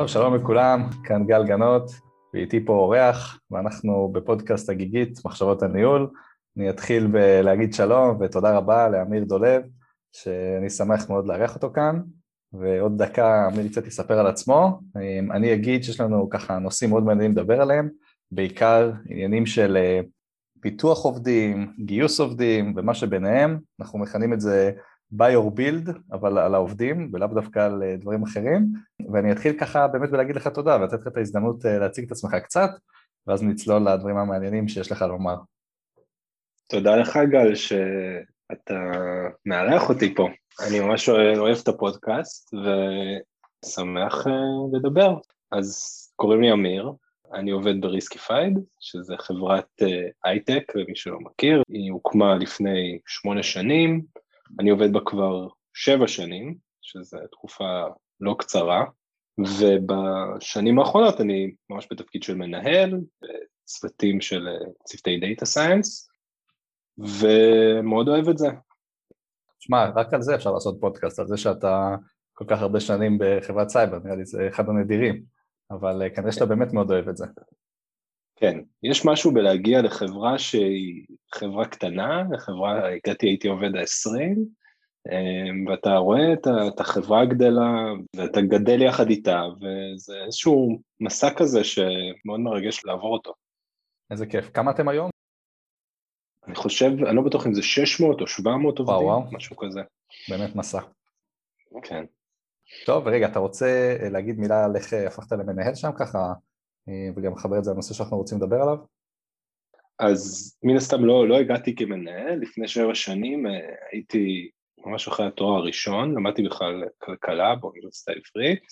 טוב, שלום לכולם, כאן גל גנות, ואיתי פה אורח, ואנחנו בפודקאסט הגיגית, מחשבות הניהול. אני אתחיל בלהגיד שלום ותודה רבה לאמיר דולב, שאני שמח מאוד לארח אותו כאן, ועוד דקה אמיר קצת יספר על עצמו. אני אגיד שיש לנו ככה נושאים מאוד מעניינים לדבר עליהם, בעיקר עניינים של אה, פיתוח עובדים, גיוס עובדים ומה שביניהם, אנחנו מכנים את זה buy or build, אבל על העובדים ולאו דווקא על אה, דברים אחרים, ואני אתחיל ככה באמת בלהגיד לך תודה ולתת לך את ההזדמנות אה, להציג את עצמך קצת, ואז נצלול לדברים המעניינים שיש לך לומר. תודה לך גל שאתה מארח אותי פה, אני ממש אוהב את הפודקאסט ושמח אה, לדבר. אז קוראים לי אמיר, אני עובד בריסקיפייד, שזה חברת הייטק, למי שלא מכיר, היא הוקמה לפני שמונה שנים, אני עובד בה כבר שבע שנים, שזו תקופה לא קצרה, ובשנים האחרונות אני ממש בתפקיד של מנהל, צוותים של צוותי data science, ומאוד אוהב את זה. שמע, רק על זה אפשר לעשות פודקאסט, על זה שאתה כל כך הרבה שנים בחברת סייבר, נראה לי זה אחד הנדירים, אבל אה, כנראה שאתה באמת מאוד אוהב את זה. כן, יש משהו בלהגיע לחברה שהיא חברה קטנה, לחברה, הגעתי הייתי עובד ה-20, אמ, ואתה רואה את החברה גדלה, ואתה גדל יחד איתה, וזה איזשהו מסע כזה שמאוד מרגש לעבור אותו. איזה כיף. כמה אתם היום? אני חושב, אני לא בטוח אם זה 600 או 700 עובדים, וואו, וואו. משהו כזה. באמת מסע. כן. טוב, רגע, אתה רוצה להגיד מילה על איך הפכת למנהל שם ככה? אה, וגם לחבר את זה לנושא שאנחנו רוצים לדבר עליו? אז מן הסתם לא, לא הגעתי כמנהל, לפני שבע שנים אה, הייתי ממש אחרי התואר הראשון, למדתי בכלל כלכלה באוניברסיטה העברית,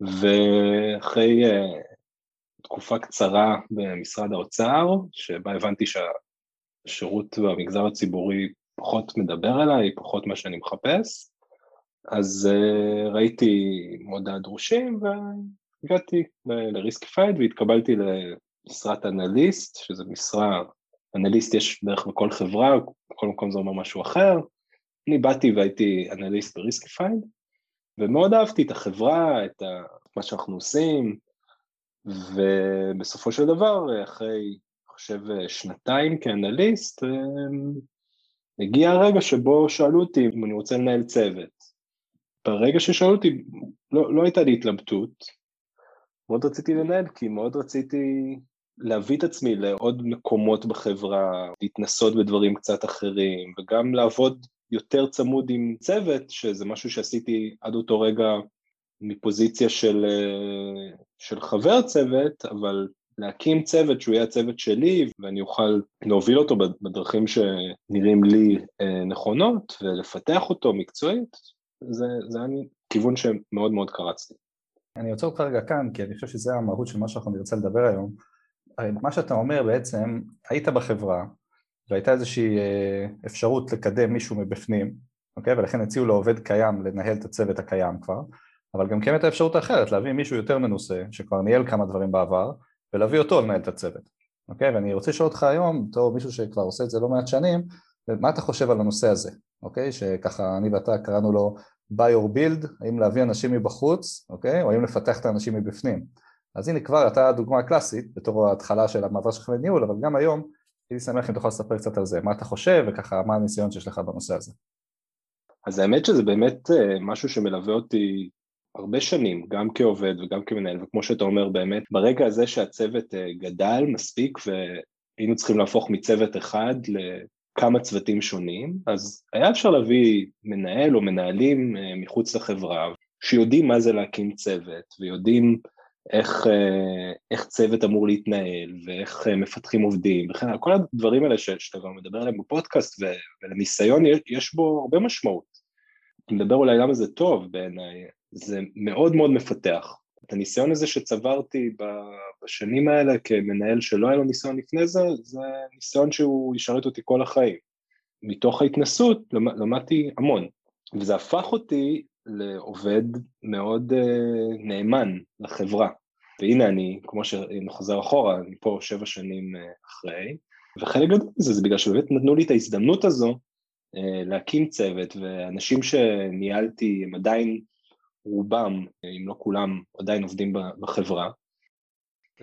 ואחרי uh, תקופה קצרה במשרד האוצר, שבה הבנתי שהשירות במגזר הציבורי פחות מדבר אליי, פחות מה שאני מחפש, אז אה, ראיתי מודעת דרושים הגעתי ל Riskified והתקבלתי למשרת אנליסט, שזה משרה, אנליסט יש בערך בכל חברה, בכל מקום זה אומר משהו אחר. אני באתי והייתי אנליסט ב Riskified, ומאוד אהבתי את החברה, את מה שאנחנו עושים, ובסופו של דבר, אחרי, אני חושב, שנתיים כאנליסט, הגיע הרגע שבו שאלו אותי אם אני רוצה לנהל צוות. ברגע ששאלו אותי, לא, לא הייתה לי התלבטות, מאוד רציתי לנהל, כי מאוד רציתי להביא את עצמי לעוד מקומות בחברה, להתנסות בדברים קצת אחרים, וגם לעבוד יותר צמוד עם צוות, שזה משהו שעשיתי עד אותו רגע מפוזיציה של, של חבר צוות, אבל להקים צוות שהוא יהיה הצוות שלי ואני אוכל להוביל אותו בדרכים שנראים לי אה, נכונות ולפתח אותו מקצועית, זה, זה היה כיוון שמאוד מאוד קרצתי. אני עוצר אותך רגע כאן, כי אני חושב שזה המהות של מה שאנחנו נרצה לדבר היום. מה שאתה אומר בעצם, היית בחברה, והייתה איזושהי אה, אפשרות לקדם מישהו מבפנים, אוקיי? ולכן הציעו לעובד קיים לנהל את הצוות הקיים כבר, אבל גם קיימת האפשרות האחרת, להביא מישהו יותר מנוסה, שכבר ניהל כמה דברים בעבר, ולהביא אותו לנהל את הצוות, אוקיי? ואני רוצה לשאול אותך היום, בתור מישהו שכבר עושה את זה לא מעט שנים, מה אתה חושב על הנושא הזה, אוקיי? שככה אני ואתה קראנו לו buy or build, האם להביא אנשים מבחוץ, אוקיי? או האם לפתח את האנשים מבפנים. אז הנה כבר אתה הדוגמה הקלאסית בתור ההתחלה של המעבר שלך לניהול, אבל גם היום הייתי שמח אם תוכל לספר קצת על זה, מה אתה חושב וככה מה הניסיון שיש לך בנושא הזה. אז האמת שזה באמת אה, משהו שמלווה אותי הרבה שנים, גם כעובד וגם כמנהל, וכמו שאתה אומר באמת, ברגע הזה שהצוות אה, גדל מספיק והיינו צריכים להפוך מצוות אחד כמה צוותים שונים, אז היה אפשר להביא מנהל או מנהלים אה, מחוץ לחברה שיודעים מה זה להקים צוות ויודעים איך, אה, איך צוות אמור להתנהל ואיך אה, מפתחים עובדים וכן כל הדברים האלה שאתה גם מדבר עליהם בפודקאסט ולניסיון יש בו הרבה משמעות. אני מדבר אולי למה זה טוב בעיניי, זה מאוד מאוד מפתח. את הניסיון הזה שצברתי בשנים האלה כמנהל שלא היה לו ניסיון לפני זה, זה ניסיון שהוא ישרת אותי כל החיים. מתוך ההתנסות למדתי המון, וזה הפך אותי לעובד מאוד uh, נאמן לחברה. והנה אני, כמו שאני חוזר אחורה, אני פה שבע שנים uh, אחרי, וחלק גדול מזה זה בגלל שבאמת נתנו לי את ההזדמנות הזו אה, להקים צוות, ואנשים שניהלתי הם עדיין רובם, אם לא כולם, עדיין עובדים בחברה.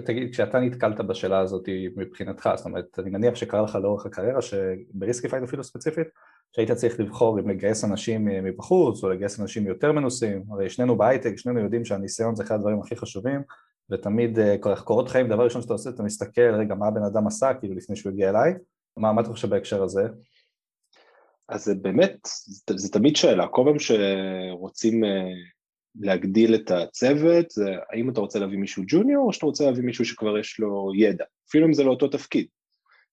תגיד, כשאתה נתקלת בשאלה הזאת מבחינתך, זאת אומרת, אני מניח שקרה לך לאורך הקריירה, שב Riskified אפילו ספציפית, שהיית צריך לבחור אם לגייס אנשים מבחוץ או לגייס אנשים יותר מנוסים, הרי שנינו בהייטק, שנינו יודעים שהניסיון זה אחד הדברים הכי חשובים, ותמיד אה, קורות חיים, דבר ראשון שאתה עושה, אתה מסתכל, רגע, מה הבן אדם עשה, כאילו לפני שהוא הגיע אליי, מה, מה אתה חושב בהקשר הזה? אז זה באמת, זה, זה תמיד שאלה, כל פעם שרוצים אה, להגדיל את הצוות, זה האם אתה רוצה להביא מישהו ג'וניור או שאתה רוצה להביא מישהו שכבר יש לו ידע, אפילו אם זה לא אותו תפקיד.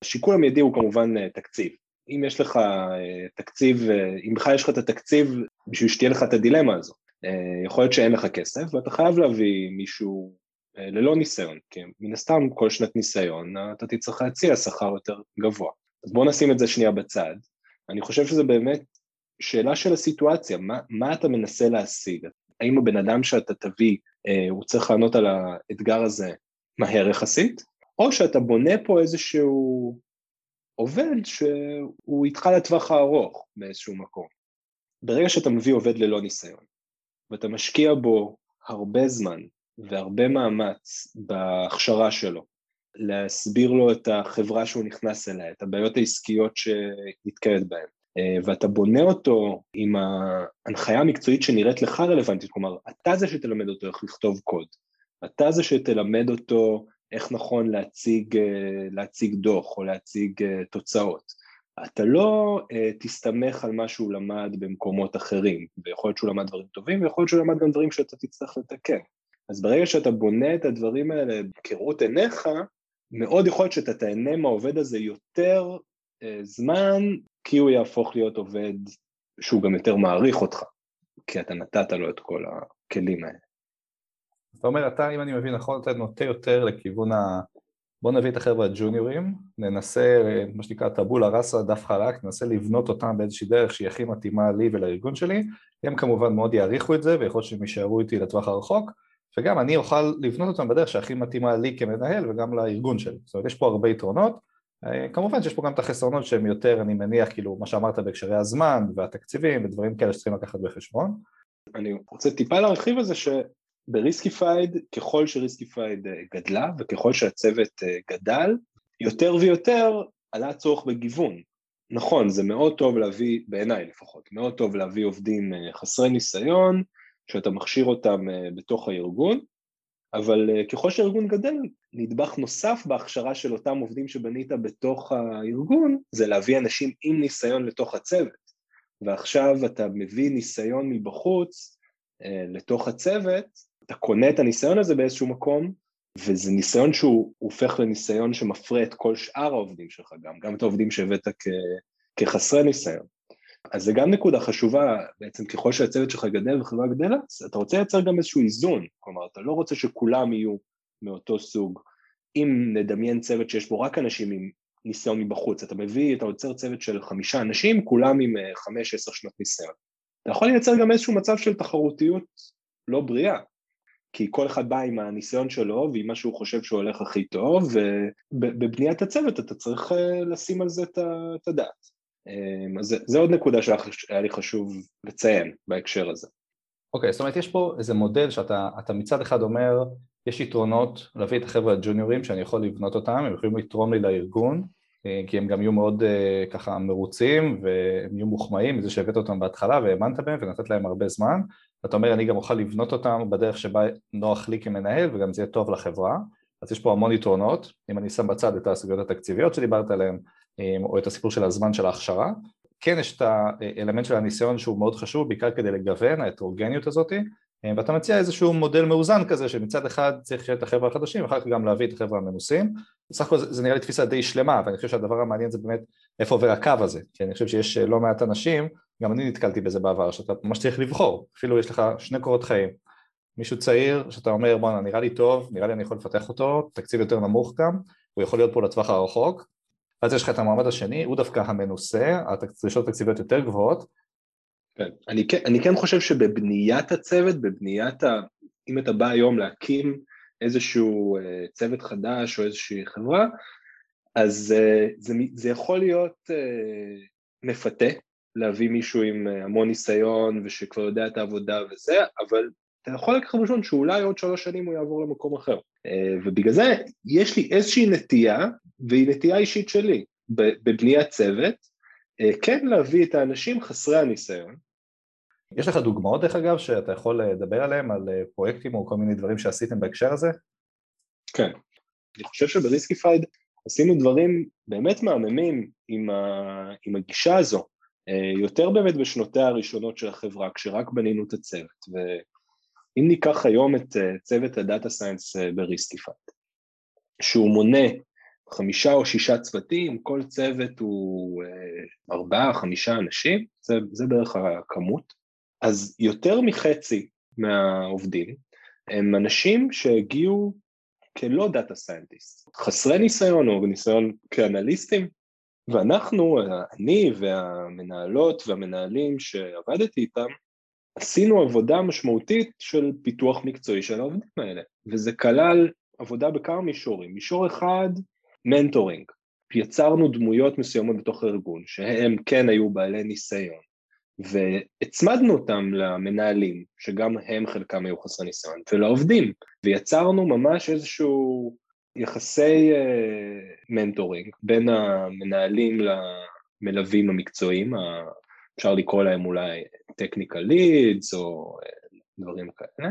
השיקול המיידי הוא כמובן אה, תקציב. אם יש לך אה, תקציב, אם בכלל יש לך את התקציב בשביל שתהיה לך את הדילמה הזו, יכול להיות שאין לך כסף ואתה חייב להביא מישהו ללא ניסיון, כי מן הסתם כל שנת ניסיון אתה תצטרך להציע שכר יותר גבוה. אז בואו נשים את זה שנייה בצד. אני חושב שזה באמת שאלה של הסיטואציה, מה, מה אתה מנסה להשיג? האם הבן אדם שאתה תביא, אה, הוא צריך לענות על האתגר הזה מהר יחסית, או שאתה בונה פה איזשהו עובד שהוא איתך לטווח הארוך באיזשהו מקום. ברגע שאתה מביא עובד ללא ניסיון, ואתה משקיע בו הרבה זמן והרבה מאמץ בהכשרה שלו, להסביר לו את החברה שהוא נכנס אליה, את הבעיות העסקיות שנתקלת בהן. אה, ואתה בונה אותו עם ההנחיה המקצועית שנראית לך רלוונטית, כלומר, אתה זה שתלמד אותו איך לכתוב קוד, אתה זה שתלמד אותו איך נכון להציג, אה, להציג דוח או להציג אה, תוצאות. אתה לא uh, תסתמך על מה שהוא למד במקומות אחרים, ויכול להיות שהוא למד דברים טובים, ויכול להיות שהוא למד גם דברים שאתה תצטרך לתקן. אז ברגע שאתה בונה את הדברים האלה כראות עיניך, מאוד יכול להיות שאתה תהנה מהעובד הזה יותר אה, זמן, כי הוא יהפוך להיות עובד שהוא גם יותר מעריך אותך, כי אתה נתת לו את כל הכלים האלה. זאת אומרת, אתה, אם אני מבין נכון, אתה נוטה יותר לכיוון ה... בוא נביא את החבר'ה הג'וניורים, ננסה, מה שנקרא טבולה ראסה, דף חלק, ננסה לבנות אותם באיזושהי דרך שהיא הכי מתאימה לי ולארגון שלי, הם כמובן מאוד יעריכו את זה ויכול להיות שהם יישארו איתי לטווח הרחוק, וגם אני אוכל לבנות אותם בדרך שהכי מתאימה לי כמנהל וגם לארגון שלי. זאת אומרת, יש פה הרבה יתרונות. אה, כמובן שיש פה גם את החסרונות שהם יותר, אני מניח, כאילו, מה שאמרת בהקשרי הזמן והתקציבים ודברים כאלה שצריכים לקחת בחשבון. אני רוצה טיפה להרחיב על זה שב Riskified, ככל ש Riskified אה, גדלה וככל שהצוות אה, גדל, יותר ויותר עלה הצורך בגיוון. נכון, זה מאוד טוב להביא, בעיניי לפחות, מאוד טוב להביא עובדים חסרי ניסיון, שאתה מכשיר אותם בתוך הארגון, אבל אה, ככל שהארגון גדל, נדבך נוסף בהכשרה של אותם עובדים שבנית בתוך הארגון, זה להביא אנשים עם ניסיון לתוך הצוות. ועכשיו אתה מביא ניסיון מבחוץ אה, לתוך הצוות, אתה קונה את הניסיון הזה באיזשהו מקום, וזה ניסיון שהוא הופך לניסיון שמפרה את כל שאר העובדים שלך גם, גם את העובדים שהבאת כחסרי ניסיון. אז זה גם נקודה חשובה, בעצם ככל שהצוות שלך גדל וחברה גדלה, אתה רוצה לייצר גם איזשהו איזון, כלומר אתה לא רוצה שכולם יהיו מאותו סוג. אם נדמיין צוות שיש בו רק אנשים עם ניסיון מבחוץ, אתה מביא, אתה יוצר צוות של חמישה אנשים, כולם עם אה, חמש, עשר שנות ניסיון. אתה יכול לייצר גם איזשהו מצב של תחרותיות לא בריאה, כי כל אחד בא עם הניסיון שלו ועם מה שהוא חושב שהוא הולך הכי טוב, ובבניית הצוות אתה צריך אה, לשים על זה את הדעת. אמ, אז זה עוד נקודה שהיה לי חשוב לציין בהקשר הזה. אוקיי, okay, זאת אומרת יש פה איזה מודל שאתה מצד אחד אומר יש יתרונות להביא את החבר'ה הג'וניורים שאני יכול לבנות אותם, הם יכולים לתרום לי לארגון אה, כי הם גם יהיו מאוד אה, ככה מרוצים והם יהיו מוחמאים מזה שהבאת אותם בהתחלה והאמנת בהם ונתת להם הרבה זמן. ואתה אומר אני גם אוכל לבנות אותם בדרך שבה נוח לי כמנהל וגם זה יהיה טוב לחברה. אז יש פה המון יתרונות, אם אני שם בצד את הסוגיות התקציביות שדיברת עליהן או את הסיפור של הזמן של ההכשרה. כן יש את האלמנט של הניסיון שהוא מאוד חשוב, בעיקר כדי לגוון ההטרוגניות הזאת, ואתה מציע איזשהו מודל מאוזן כזה שמצד אחד צריך את החבר'ה החדשים ואחר כך גם להביא את החבר'ה המנוסים. בסך הכל זה, נראה לי תפיסה די שלמה ואני חושב שהדבר המעניין זה באמת איפה עובר הקו הזה, כי אני חושב שיש לא מעט אנשים, גם אני נתקלתי בזה בעבר, שאתה ממש צריך לבחור, אפילו יש לך שני קורות חיים, מישהו צעיר שאתה אומר בואנה נראה לי טוב, נראה לי אני יכול לפתח אותו, תקציב יותר נמוך גם, הוא יכול להיות פה לטווח הרחוק, ואז יש לך את המעמד השני, הוא דווקא המנוסה, הדרישות התקציביות יותר גבוהות. כן, אני כן, אני כן חושב שבבניית הצוות, בבניית ה... אם אתה בא היום להקים איזשהו אה, צוות חדש או איזושהי חברה, אז אה, זה, זה יכול להיות אה, מפתה להביא מישהו עם המון ניסיון ושכבר יודע את העבודה וזה, אבל אתה יכול לקחת בחשבון שאולי עוד שלוש שנים הוא יעבור למקום אחר. ובגלל זה יש לי איזושהי נטייה, והיא נטייה אישית שלי, בבניית צוות, כן להביא את האנשים חסרי הניסיון, יש לך דוגמאות דרך אגב שאתה יכול לדבר עליהם, על פרויקטים או כל מיני דברים שעשיתם בהקשר הזה? כן, אני חושב שבריסקיפייד עשינו דברים באמת מהממים עם, ה... עם הגישה הזו, אה, יותר באמת בשנותיה הראשונות של החברה, כשרק בנינו את הצוות, ואם ניקח היום את אה, צוות ה data science אה, ב Riskified, שהוא מונה חמישה או שישה צוותים, כל צוות הוא ארבעה, חמישה אנשים, זה, זה בערך הכמות, אז יותר מחצי מהעובדים הם אנשים שהגיעו כלא data scientist, חסרי ניסיון או ניסיון כאנליסטים, ואנחנו, אני והמנהלות והמנהלים שעבדתי איתם, עשינו עבודה משמעותית של פיתוח מקצועי של העובדים האלה, וזה כלל עבודה בכמה מישורים. מישור אחד, מנטורינג. יצרנו דמויות מסוימות בתוך הארגון, שהם כן היו בעלי ניסיון, והצמדנו אותם למנהלים, שגם הם חלקם היו חסרי ניסיון, ולעובדים, ויצרנו ממש איזשהו יחסי uh, מנטורינג בין המנהלים למלווים המקצועיים, אפשר לקרוא להם אולי technical leads או uh, דברים כאלה,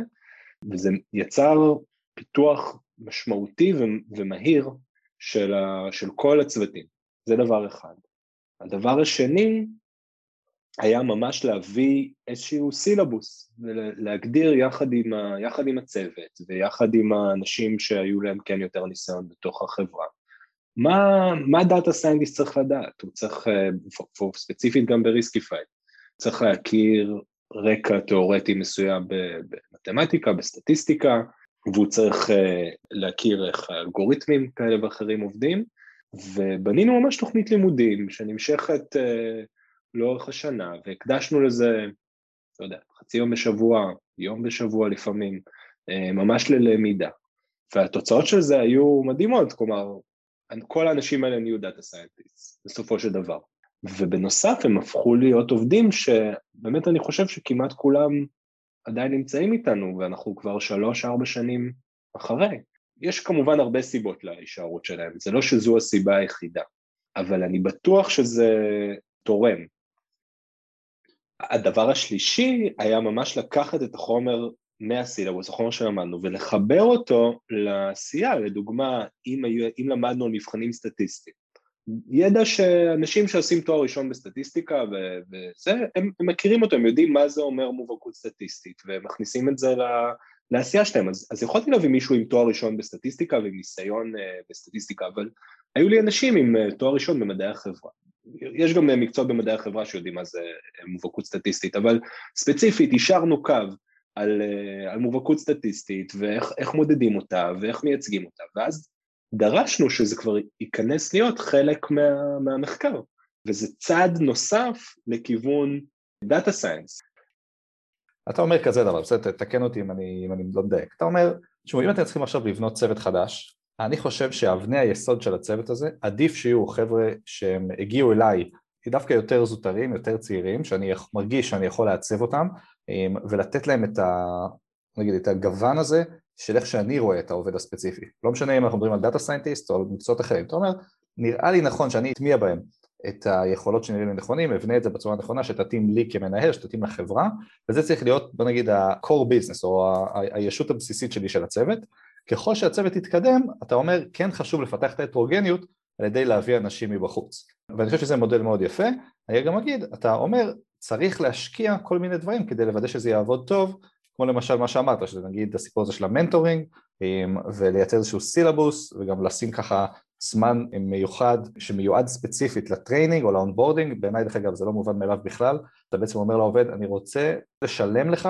וזה יצר פיתוח משמעותי ומהיר של, ה, של כל הצוותים, זה דבר אחד. הדבר השני היה ממש להביא איזשהו סילבוס, ולהגדיר יחד עם, ה, יחד עם הצוות ויחד עם האנשים שהיו להם כן יותר ניסיון בתוך החברה. מה, מה data scientist צריך לדעת? הוא צריך, אה, ספציפית גם ב Riskified, צריך להכיר רקע תיאורטי מסוים במתמטיקה, בסטטיסטיקה, והוא צריך אה, להכיר איך האלגוריתמים כאלה ואחרים עובדים, ובנינו ממש תוכנית לימודים שנמשכת אה, לאורך השנה, והקדשנו לזה, לא יודע, חצי יום בשבוע, יום בשבוע לפעמים, אה, ממש ללמידה. והתוצאות של זה היו מדהימות, כלומר, כל האנשים האלה נהיו data scientist, בסופו של דבר. ובנוסף הם הפכו להיות עובדים שבאמת אני חושב שכמעט כולם עדיין נמצאים איתנו, ואנחנו כבר שלוש-ארבע שנים אחרי. יש כמובן הרבה סיבות להישארות שלהם, זה לא שזו הסיבה היחידה, אבל אני בטוח שזה תורם. הדבר השלישי היה ממש לקחת את החומר מהסילבוס, החומר שלמדנו, ולחבר אותו לעשייה, לדוגמה, אם, היו, אם למדנו על מבחנים סטטיסטיים. ידע שאנשים שעושים תואר ראשון בסטטיסטיקה וזה, הם, הם מכירים אותו, הם יודעים מה זה אומר מובהקות סטטיסטית, ומכניסים את זה לעשייה שלהם. אז, אז יכולתי להביא מישהו עם תואר ראשון בסטטיסטיקה ועם ניסיון uh, בסטטיסטיקה, אבל היו לי אנשים עם uh, תואר ראשון במדעי החברה. יש גם מקצועות במדעי החברה שיודעים מה זה מובהקות סטטיסטית, אבל ספציפית השארנו קו על, על מובהקות סטטיסטית ואיך מודדים אותה ואיך מייצגים אותה, ואז דרשנו שזה כבר ייכנס להיות חלק מה, מהמחקר, וזה צעד נוסף לכיוון data science. אתה אומר כזה דבר, בסדר, תתקן אותי אם אני, אם אני לא מדייק. אתה אומר, תשמעו, אם אתם צריכים עכשיו לבנות צוות חדש, אני חושב שאבני היסוד של הצוות הזה, עדיף שיהיו חבר'ה שהם הגיעו אליי דווקא יותר זוטרים, יותר צעירים, שאני מרגיש שאני יכול לעצב אותם אמ, ולתת להם את, ה, נגיד, את הגוון הזה של איך שאני רואה את העובד הספציפי. לא משנה אם אנחנו מדברים על data scientist או על מקצועות אחרים. אתה אומר, נראה לי נכון שאני אטמיע בהם את היכולות שנראים לי נכונים, אבנה את זה בצורה נכונה שתתאים לי כמנהל, שתתאים לחברה, וזה צריך להיות, בוא נגיד, ה-core business או הישות הבסיסית שלי של הצוות, ככל שהצוות יתקדם, אתה אומר כן חשוב לפתח את ההטרוגניות על ידי להביא אנשים מבחוץ. ואני חושב שזה מודל מאוד יפה, אני גם אגיד, אתה אומר צריך להשקיע כל מיני דברים כדי לוודא שזה יעבוד טוב, כמו למשל מה שאמרת, שזה נגיד הסיפור הזה של ה mentoring, ולייצר איזשהו סילבוס, וגם לשים ככה זמן מיוחד שמיועד ספציפית ל training או ל onboarding, בעיניי דרך אגב זה לא מובן מאליו בכלל, אתה בעצם אומר לעובד אני רוצה לשלם לך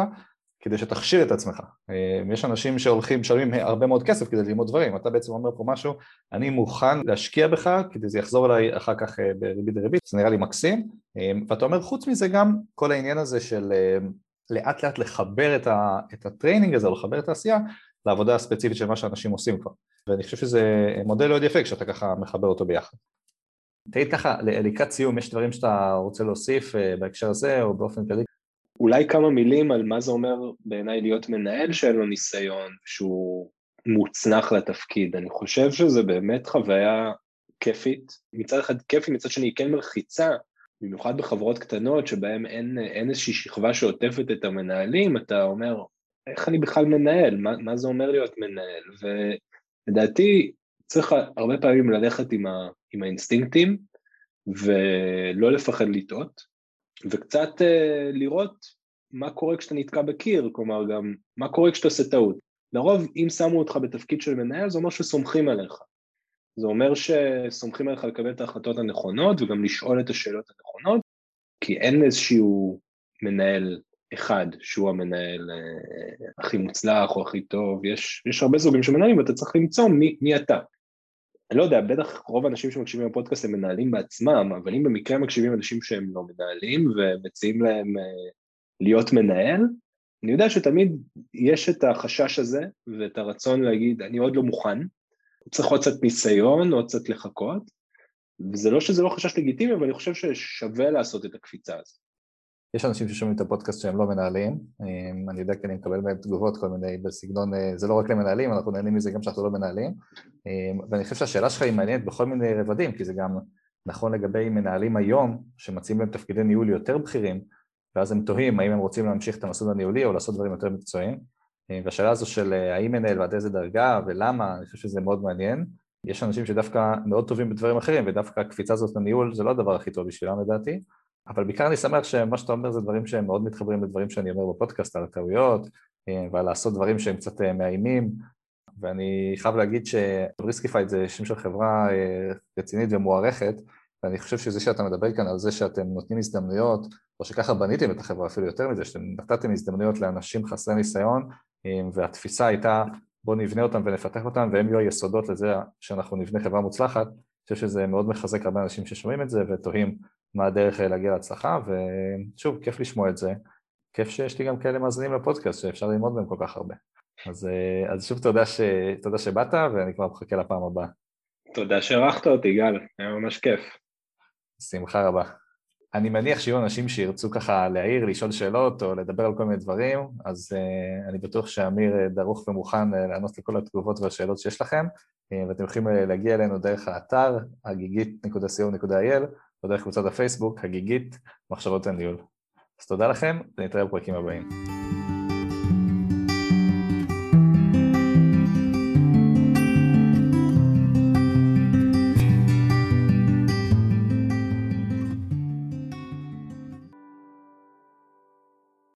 כדי שתכשיר את עצמך. אה, יש אנשים שהולכים, משלמים הרבה מאוד כסף כדי ללמוד דברים, אתה בעצם אומר פה משהו, אני מוכן להשקיע בך כדי שזה יחזור אליי אחר כך אה, בריבית דריבית, זה נראה לי מקסים, אה, ואתה אומר חוץ מזה גם כל העניין הזה של לאט לאט לחבר את, ה, את ה training הזה או לחבר את העשייה לעבודה הספציפית של מה שאנשים עושים כבר, ואני חושב שזה מודל מאוד יפה כשאתה ככה מחבר אותו ביחד. תגיד ככה, לקראת סיום, יש דברים שאתה רוצה להוסיף בהקשר הזה, או באופן כללי? אולי כמה מילים על מה זה אומר בעיניי להיות מנהל שאין לו ניסיון, שהוא מוצנח לתפקיד. אני חושב שזה באמת חוויה כיפית. מצד אחד כיפי, מצד שני היא כן מלחיצה, במיוחד בחברות קטנות שבהן אין, אין איזושהי שכבה שעוטפת את המנהלים, אתה אומר, איך אני בכלל מנהל? מה, מה זה אומר להיות מנהל? ולדעתי צריך הרבה פעמים ללכת עם, ה, עם האינסטינקטים ולא לפחד לטעות, וקצת uh, לראות מה קורה כשאתה נתקע בקיר, כלומר גם מה קורה כשאתה עושה טעות. לרוב אם שמו אותך בתפקיד של מנהל זה אומר שסומכים עליך. זה אומר שסומכים עליך לקבל את ההחלטות הנכונות וגם לשאול את השאלות הנכונות, כי אין איזשהו מנהל אחד שהוא המנהל אה, הכי מוצלח או הכי טוב, יש, יש הרבה סוגים של מנהלים ואתה צריך למצוא מי, מי אתה. אני לא יודע, בטח רוב האנשים שמקשיבים לפודקאסט הם מנהלים בעצמם, אבל אם במקרה מקשיבים אנשים שהם לא מנהלים ומציעים להם אה, להיות מנהל, אני יודע שתמיד יש את החשש הזה ואת הרצון להגיד, אני עוד לא מוכן, צריך עוד קצת ניסיון, עוד קצת לחכות, וזה לא שזה לא חשש לגיטימי, אבל אני חושב ששווה לעשות את הקפיצה הזאת. יש אנשים ששומעים את הפודקאסט שהם לא מנהלים, אמ, אני יודע כי אני מקבל מהם תגובות כל מיני בסגנון, אה, זה לא רק למנהלים, אנחנו נהנים מזה גם שאנחנו לא מנהלים, אמ, ואני חושב שהשאלה שלך היא מעניינת בכל מיני רבדים, כי זה גם נכון לגבי מנהלים היום, שמציעים להם תפקידי ניהול יותר בכירים, ואז הם תוהים האם הם רוצים להמשיך את המסלול הניהולי או לעשות דברים יותר מקצועיים, והשאלה הזו של אה, האם מנהל ועד איזה דרגה ולמה, אני חושב שזה מאוד מעניין. יש אנשים שדווקא מאוד טובים בדברים אחרים, ודווקא הקפיצה הזאת לניהול זה לא הדבר הכי טוב בשבילם לדעתי, אבל בעיקר אני שמח שמה שאתה אומר זה דברים שהם מאוד מתחברים לדברים שאני אומר בפודקאסט על הטעויות אה, ועל לעשות דברים שהם קצת אה, מאיימים ואני חייב להגיד שבריסקיפייד זה שם של חברה אה, רצינית ומוערכת ואני חושב שזה שאתה מדבר כאן על זה שאתם נותנים הזדמנויות או שככה בניתם את החברה אפילו יותר מזה שאתם נתתם הזדמנויות לאנשים חסרי ניסיון והתפיסה הייתה בואו נבנה אותם ונפתח אותם והם יהיו היסודות לזה שאנחנו נבנה חברה מוצלחת אני חושב שזה מאוד מחזק הרבה אנשים ששומעים את זה ותוהים מה הדרך להגיע להצלחה, ושוב, כיף לשמוע את זה. כיף שיש לי גם כאלה מאזינים לפודקאסט שאפשר ללמוד מהם כל כך הרבה. אז, אה, אז שוב תודה, ש... תודה שבאת, ואני כבר מחכה לפעם הבאה. תודה שערכת אותי, גל, היה ממש כיף. שמחה רבה. אני מניח שיהיו אנשים שירצו ככה להעיר, לשאול שאלות או לדבר על כל מיני דברים, אז uh, אני בטוח שאמיר אה, דרוך ומוכן uh, לענות לכל התגובות והשאלות שיש לכם, uh, ואתם יכולים להגיע אלינו דרך האתר, הגיגית.co.il, או דרך קבוצת הפייסבוק, הגיגית, מחשבות הניהול. אז תודה לכם, ונתראה בפרקים הבאים.